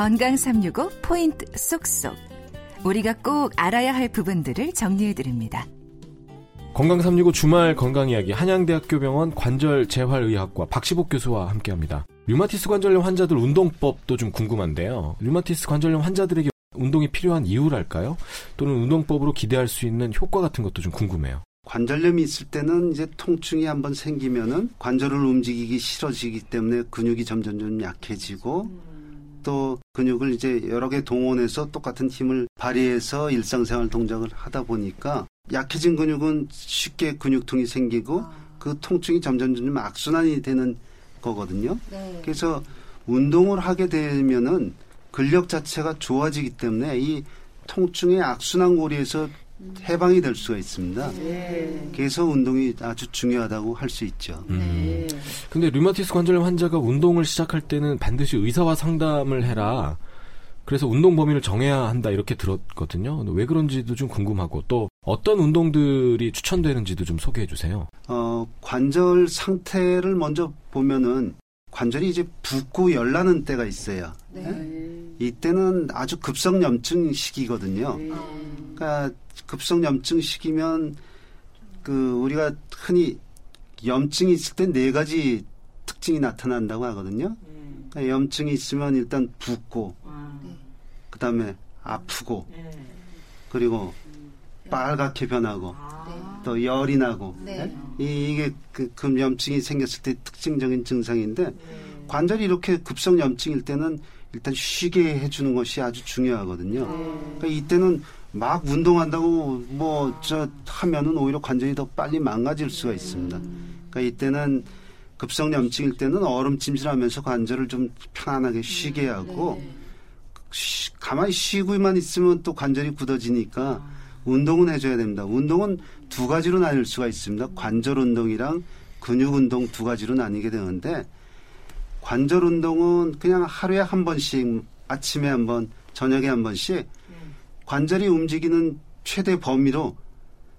건강 365 포인트 쏙쏙. 우리가 꼭 알아야 할 부분들을 정리해 드립니다. 건강 365 주말 건강 이야기 한양대학교 병원 관절 재활의학과 박시복 교수와 함께 합니다. 류마티스 관절염 환자들 운동법도 좀 궁금한데요. 류마티스 관절염 환자들에게 운동이 필요한 이유랄까요? 또는 운동법으로 기대할 수 있는 효과 같은 것도 좀 궁금해요. 관절염이 있을 때는 이제 통증이 한번 생기면은 관절을 움직이기 싫어지기 때문에 근육이 점점 좀 약해지고 또 근육을 이제 여러 개 동원해서 똑같은 힘을 발휘해서 일상생활 동작을 하다 보니까 약해진 근육은 쉽게 근육통이 생기고 그 통증이 점점 점 악순환이 되는 거거든요. 네. 그래서 운동을 하게 되면은 근력 자체가 좋아지기 때문에 이 통증의 악순환 고리에서 해방이 될 수가 있습니다. 네. 그래서 운동이 아주 중요하다고 할 수 있죠. 음. 근데 류마티스 관절염 환자가 운동을 시작할 때는 반드시 의사와 상담을 해라. 그래서 운동 범위를 정해야 한다 이렇게 들었거든요. 왜 그런지도 좀 궁금하고 또 어떤 운동들이 추천되는지도 좀 소개해 주세요. 어, 관절 상태를 먼저 보면은 관절이 이제 붓고 열나는 때가 있어요. 네. 이때는 아주 급성 염증 시기거든요. 네. 그러니까 급성 염증 시기면 그 우리가 흔히 염증이 있을 때 네 가지 특징이 나타난다고 하거든요. 그러니까 염증이 있으면 일단 붓고 그 다음에 아프고 그리고 빨갛게 변하고 또 열이 나고. 네. 이- 이게 그 금염증이 생겼을 때 특징적인 증상인데 관절이 이렇게 급성 염증일 때는 일단 쉬게 해주는 것이 아주 중요하거든요. 그러니까 이때는 막 운동한다고 뭐 저 하면은 오히려 관절이 더 빨리 망가질 수가 있습니다. 그러니까 이때는 급성 염증일 때는 얼음 찜질하면서 관절을 좀 편안하게 쉬게 하고 쉬- 가만히 쉬고만 있으면 또 관절이 굳어지니까 운동은 해줘야 됩니다. 운동은 두 가지로 나뉠 수가 있습니다. 관절 운동이랑 근육 운동 두 가지로 나뉘게 되는데 관절 운동은 그냥 하루에 한 번씩 아침에 한 번, 저녁에 한 번씩 관절이 움직이는 최대 범위로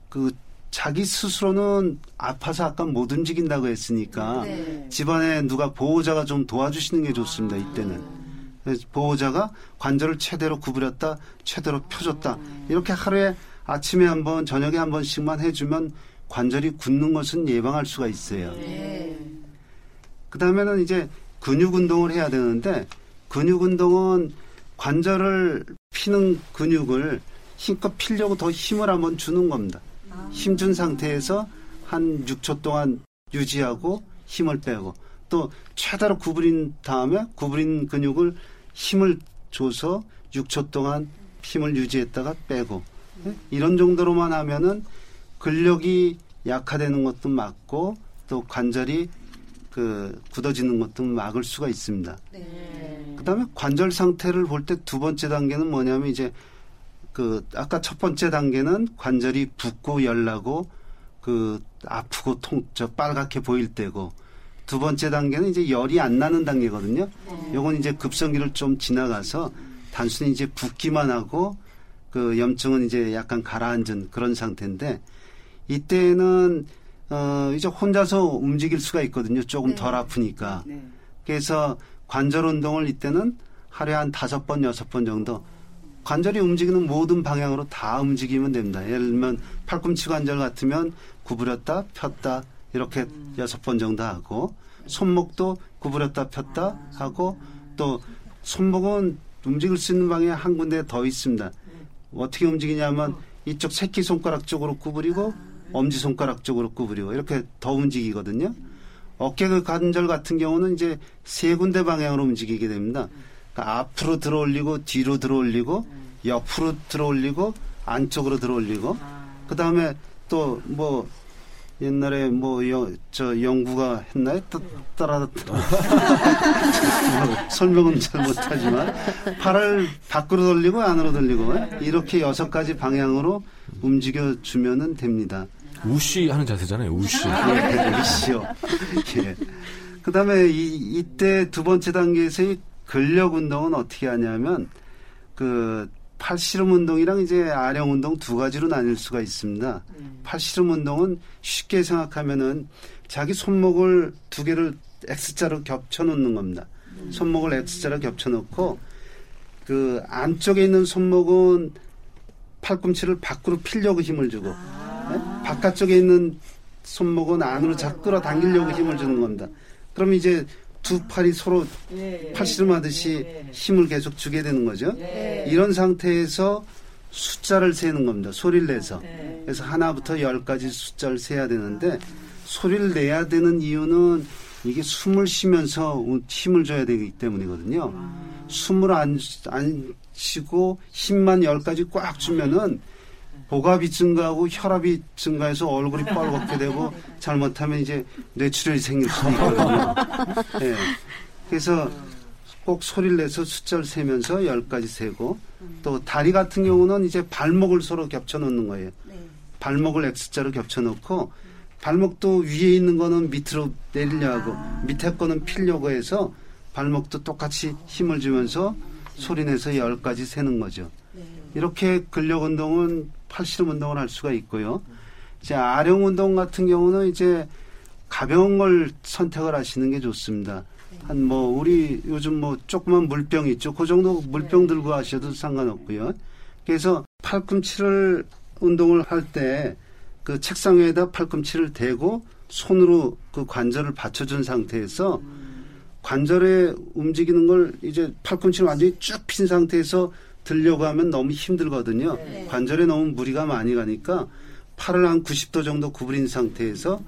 그 자기 스스로는 아파서 아까 못 움직인다고 했으니까 네. 집안에 누가 보호자가 좀 도와주시는 게 좋습니다. 이때는 그래서 보호자가 관절을 최대로 구부렸다, 최대로 펴줬다 이렇게 하루에 아침에 한 번, 저녁에 한 번씩만 해주면 관절이 굳는 것은 예방할 수가 있어요. 네. 그 다음에는 이제 근육 운동을 해야 되는데 근육 운동은 관절을 피는 근육을 힘껏 피려고 더 힘을 한번 주는 겁니다. 힘준 상태에서 한 6초 동안 유지하고 힘을 빼고 또 최대로 구부린 다음에 구부린 근육을 힘을 줘서 6초 동안 힘을 유지했다가 빼고 예? 이런 정도로만 하면은 근력이 약화되는 것도 막고 또 관절이 그 굳어지는 것도 막을 수가 있습니다. 네. 그다음에 관절 상태를 볼 때 두 번째 단계는 뭐냐면 이제 그 아까 첫 번째 단계는 관절이 붓고 열나고 그 아프고 통 저 빨갛게 보일 때고 두 번째 단계는 이제 열이 안 나는 단계거든요. 요건 이제 급성기를 좀 지나가서 단순히 이제 붓기만 하고 그 염증은 이제 약간 가라앉은 그런 상태인데 이때는 어 이제 혼자서 움직일 수가 있거든요. 조금 덜 아프니까. 네. 그래서 관절 운동을 이때는 하루에 한 다섯 번, 여섯 번 정도 관절이 움직이는 모든 방향으로 다 움직이면 됩니다. 예를 들면 팔꿈치 관절 같으면 구부렸다 폈다 이렇게 여섯 번 정도 하고 손목도 구부렸다 폈다 하고 또 손목은 움직일 수 있는 방향 한 군데 더 있습니다. 어떻게 움직이냐면 이쪽 새끼 손가락 쪽으로 구부리고 엄지 손가락 쪽으로 구부리고 이렇게 더 움직이거든요. 어깨 그 관절 같은 경우는 이제 세 군데 방향으로 움직이게 됩니다. 그러니까 앞으로 들어 올리고 뒤로 들어 올리고 옆으로 들어 올리고 안쪽으로 들어 올리고 그 다음에 또 뭐 옛날에 뭐 저 영구가 했나요? 따- 따라 뭐 설명은 잘 못하지만 팔을 밖으로 돌리고 안으로 돌리고 이렇게 여섯 가지 방향으로 움직여 주면은 됩니다. 우쉬 하는 자세잖아요. 우쉬. 이시요. 예. 그 다음에 이, 이때 두 번째 단계에서 의 근력 운동은 어떻게 하냐면 그 팔씨름 운동이랑 이제 아령 운동 두 가지로 나뉠 수가 있습니다. 팔씨름 운동은 쉽게 생각하면은 자기 손목을 두 개를 X자로 겹쳐 놓는 겁니다. 손목을 X자로 겹쳐 놓고 그 안쪽에 있는 손목은 팔꿈치를 밖으로 필려고 힘을 주고 예? 바깥쪽에 있는 손목은 안으로 자꾸 끌어당기려고 힘을 주는 겁니다. 그럼 이제 두 팔이 서로 네. 팔씨름하듯이 힘을 계속 주게 되는 거죠. 네. 이런 상태에서 숫자를 세는 겁니다. 소리를 내서. 네. 그래서 하나부터 열까지 숫자를 세야 되는데 소리를 내야 되는 이유는 이게 숨을 쉬면서 우- 힘을 줘야 되기 때문이거든요. 숨을 안, 안 쉬고 힘만 열까지 꽉 주면은 복압이 증가하고 혈압이 증가해서 얼굴이 빨갛게 되고 잘못하면 이제 뇌출혈이 생길 수 있거든요. 예. 그래서 꼭 소리를 내서 숫자를 세면서 열까지 세고 또 다리 같은 경우는 이제 발목을 서로 겹쳐 놓는 거예요. 발목을 X자로 겹쳐 놓고 발목도 위에 있는 거는 밑으로 내리려 하고 밑에 거는 필려고 해서 발목도 똑같이 힘을 주면서 소리 내서 열까지 세는 거죠. 이렇게 근력 운동은 팔씨름 운동을 할 수가 있고요. 이제 아령 운동 같은 경우는 이제 가벼운 걸 선택을 하시는 게 좋습니다. 한 뭐 우리 요즘 뭐 조그만 물병 있죠. 그 정도 물병 들고 하셔도 상관없고요. 그래서 팔꿈치를 운동을 할 때 그 책상 위에다 팔꿈치를 대고 손으로 그 관절을 받쳐준 상태에서 관절에 움직이는 걸 이제 팔꿈치를 완전히 쭉 핀 상태에서 들려고 하면 너무 힘들거든요. 관절에 너무 무리가 많이 가니까 팔을 한 90도 정도 구부린 상태에서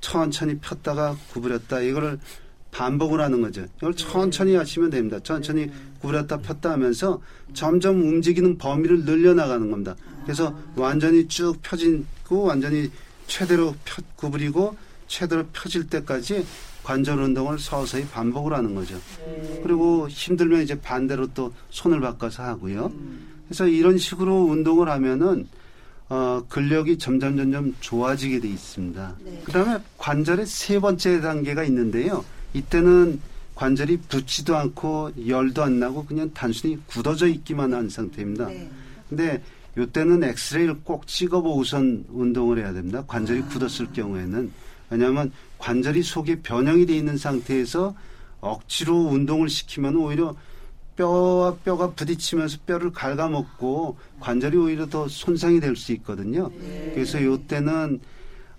천천히 폈다가 구부렸다 이거를 반복을 하는 거죠. 이걸 천천히 하시면 됩니다. 천천히 구부렸다 폈다 하면서 점점 움직이는 범위를 늘려나가는 겁니다. 그래서 완전히 쭉 펴지고 완전히 최대로 펴, 구부리고 최대로 펴질 때까지 관절 운동을 서서히 반복을 하는 거죠. 그리고 힘들면 이제 반대로 또 손을 바꿔서 하고요. 그래서 이런 식으로 운동을 하면은 어, 근력이 점점 점점 좋아지게 돼 있습니다. 그다음에 관절의 세 번째 단계가 있는데요. 이때는 관절이 붙지도 않고 열도 안 나고 그냥 단순히 굳어져 있기만 한 상태입니다. 근데 이때는 엑스레이를 꼭 찍어보고선 운동을 해야 됩니다. 관절이 굳었을 경우에는 왜냐하면 관절이 속에 변형이 돼 있는 상태에서 억지로 운동을 시키면 오히려 뼈와 뼈가 부딪히면서 뼈를 갉아먹고 관절이 오히려 더 손상이 될 수 있거든요. 그래서 이때는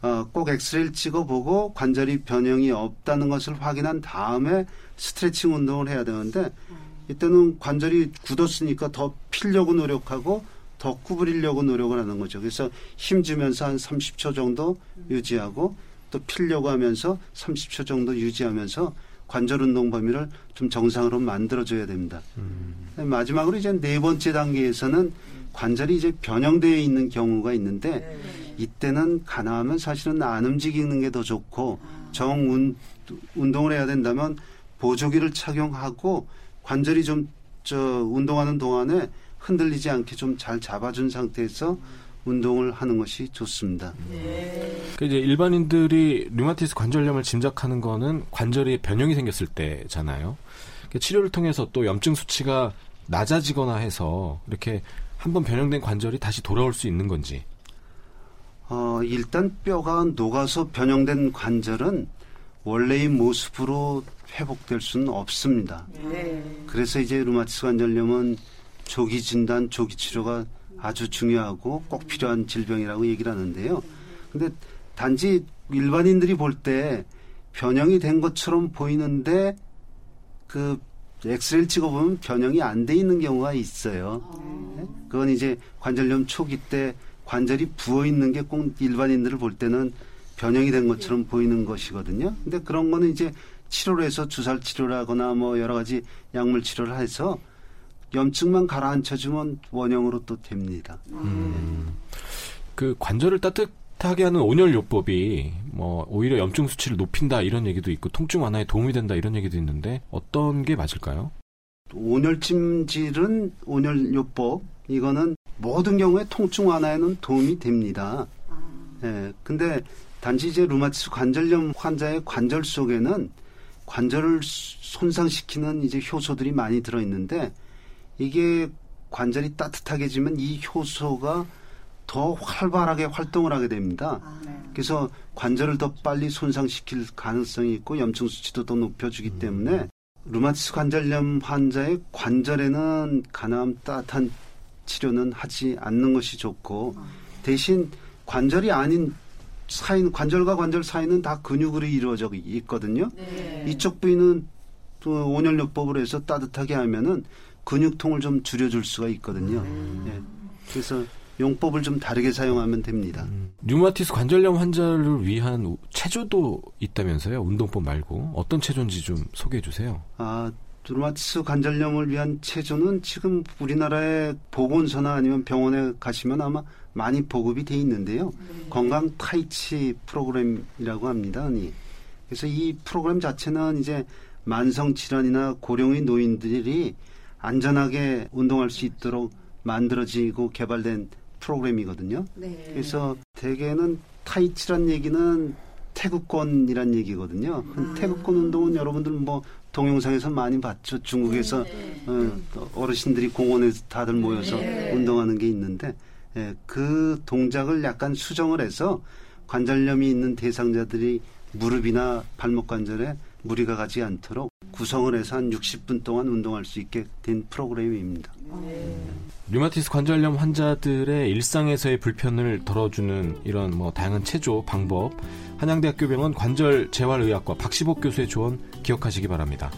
어, 꼭 엑스레이를 찍어보고 관절이 변형이 없다는 것을 확인한 다음에 스트레칭 운동을 해야 되는데 이때는 관절이 굳었으니까 더 필려고 노력하고 더 구부리려고 노력을 하는 거죠. 그래서 힘 주면서 한 30초 정도 유지하고 또 필려고 하면서 30초 정도 유지하면서 관절 운동 범위를 좀 정상으로 만들어줘야 됩니다. 마지막으로 이제 네 번째 단계에서는 관절이 이제 변형되어 있는 경우가 있는데 이때는 가능하면 사실은 안 움직이는 게 더 좋고 정 운, 운동을 해야 된다면 보조기를 착용하고 관절이 좀 저 운동하는 동안에 흔들리지 않게 좀 잘 잡아준 상태에서 운동을 하는 것이 좋습니다. 그 이제 일반인들이 류마티스 관절염을 짐작하는 거는 관절이 변형이 생겼을 때잖아요. 그 치료를 통해서 또 염증 수치가 낮아지거나 해서 이렇게 한번 변형된 관절이 다시 돌아올 수 있는 건지. 어, 일단 뼈가 녹아서 변형된 관절은 원래의 모습으로 회복될 수는 없습니다. 네. 그래서 이제 루마티스 관절염은 조기 진단, 조기 치료가 아주 중요하고 꼭 필요한 질병이라고 얘기를 하는데요. 근데 단지 일반인들이 볼 때 변형이 된 것처럼 보이는데 그 엑스레이를 찍어보면 변형이 안 돼 있는 경우가 있어요. 네? 그건 이제 관절염 초기 때 관절이 부어 있는 게 꼭 일반인들을 볼 때는 변형이 된 것처럼 보이는 것이거든요. 근데 그런 거는 이제 치료를 해서 주사 치료를 하거나 뭐 여러 가지 약물 치료를 해서 염증만 가라앉혀주면 원형으로 또 됩니다. 그 관절을 따뜻 하게 하는 온열요법이 뭐 오히려 염증 수치를 높인다 이런 얘기도 있고 통증 완화에 도움이 된다 이런 얘기도 있는데 어떤 게 맞을까요? 온열찜질은 온열요법 이거는 모든 경우에 통증 완화에는 도움이 됩니다. 예, 근데 단지 이제 루마티스 관절염 환자의 관절 속에는 관절을 손상시키는 이제 효소들이 많이 들어 있는데 이게 관절이 따뜻하게 지면 이 효소가 더 활발하게 활동을 하게 됩니다. 그래서 관절을 더 빨리 손상시킬 가능성이 있고 염증 수치도 더 높여주기 때문에 루마티스 관절염 환자의 관절에는 간암 따뜻한 치료는 하지 않는 것이 좋고 대신 관절이 아닌 사이는 관절과 관절 사이는 다 근육으로 이루어져 있거든요. 네. 이쪽 부위는 또 온열요법으로 해서 따뜻하게 하면은 근육통을 좀 줄여줄 수가 있거든요. 예. 그래서 용법을 좀 다르게 사용하면 됩니다. 음, 류마티스 관절염 환자를 위한 우- 체조도 있다면서요? 운동법 말고 어떤 체조인지 좀 소개해 주세요. 아, 루마티스 관절염을 위한 체조는 지금 우리나라의 보건소나 아니면 병원에 가시면 아마 많이 보급이 돼 있는데요. 건강 타이치 프로그램이라고 합니다. 이. 그래서 이 프로그램 자체는 이제 만성 질환이나 고령의 노인들이 안전하게 운동할 수 있도록 만들어지고 개발된 프로그램이거든요. 네. 그래서 대개는 타이치란 얘기는 태극권이란 얘기거든요. 아. 태극권 운동은 여러분들 뭐 동영상에서 많이 봤죠. 중국에서 네. 어, 어르신들이 공원에서 다들 모여서 네. 운동하는 게 있는데 예, 그 동작을 약간 수정을 해서 관절염이 있는 대상자들이 무릎이나 발목 관절에 무리가 가지 않도록 구성을 해서 한 60분 동안 운동할 수 있게 된 프로그램입니다. 류마티스 관절염 환자들의 일상에서의 불편을 덜어주는 이런 뭐 다양한 체조 방법 한양대학교 병원 관절 재활의학과 박시복 교수의 조언 기억하시기 바랍니다.